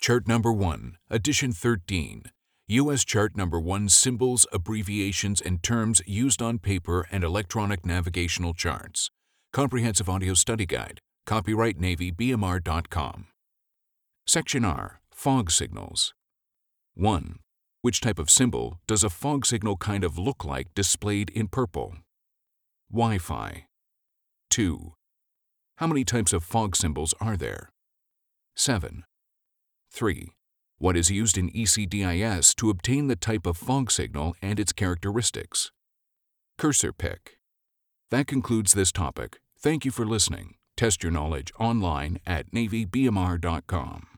Chart Number 1, Edition 13. U.S. Chart Number 1 Symbols, Abbreviations, and Terms Used on Paper and Electronic Navigational Charts. Comprehensive Audio Study Guide. Copyright NavyBMR.com. Section R Fog Signals. 1. Which type of symbol does a fog signal kind of look like displayed in purple? Wi Fi. 2. How many types of fog symbols are there? 7. 3. What is used in ECDIS to obtain the type of fog signal and its characteristics? Cursor pick. That concludes this topic. Thank you for listening. Test your knowledge online at NavyBMR.com.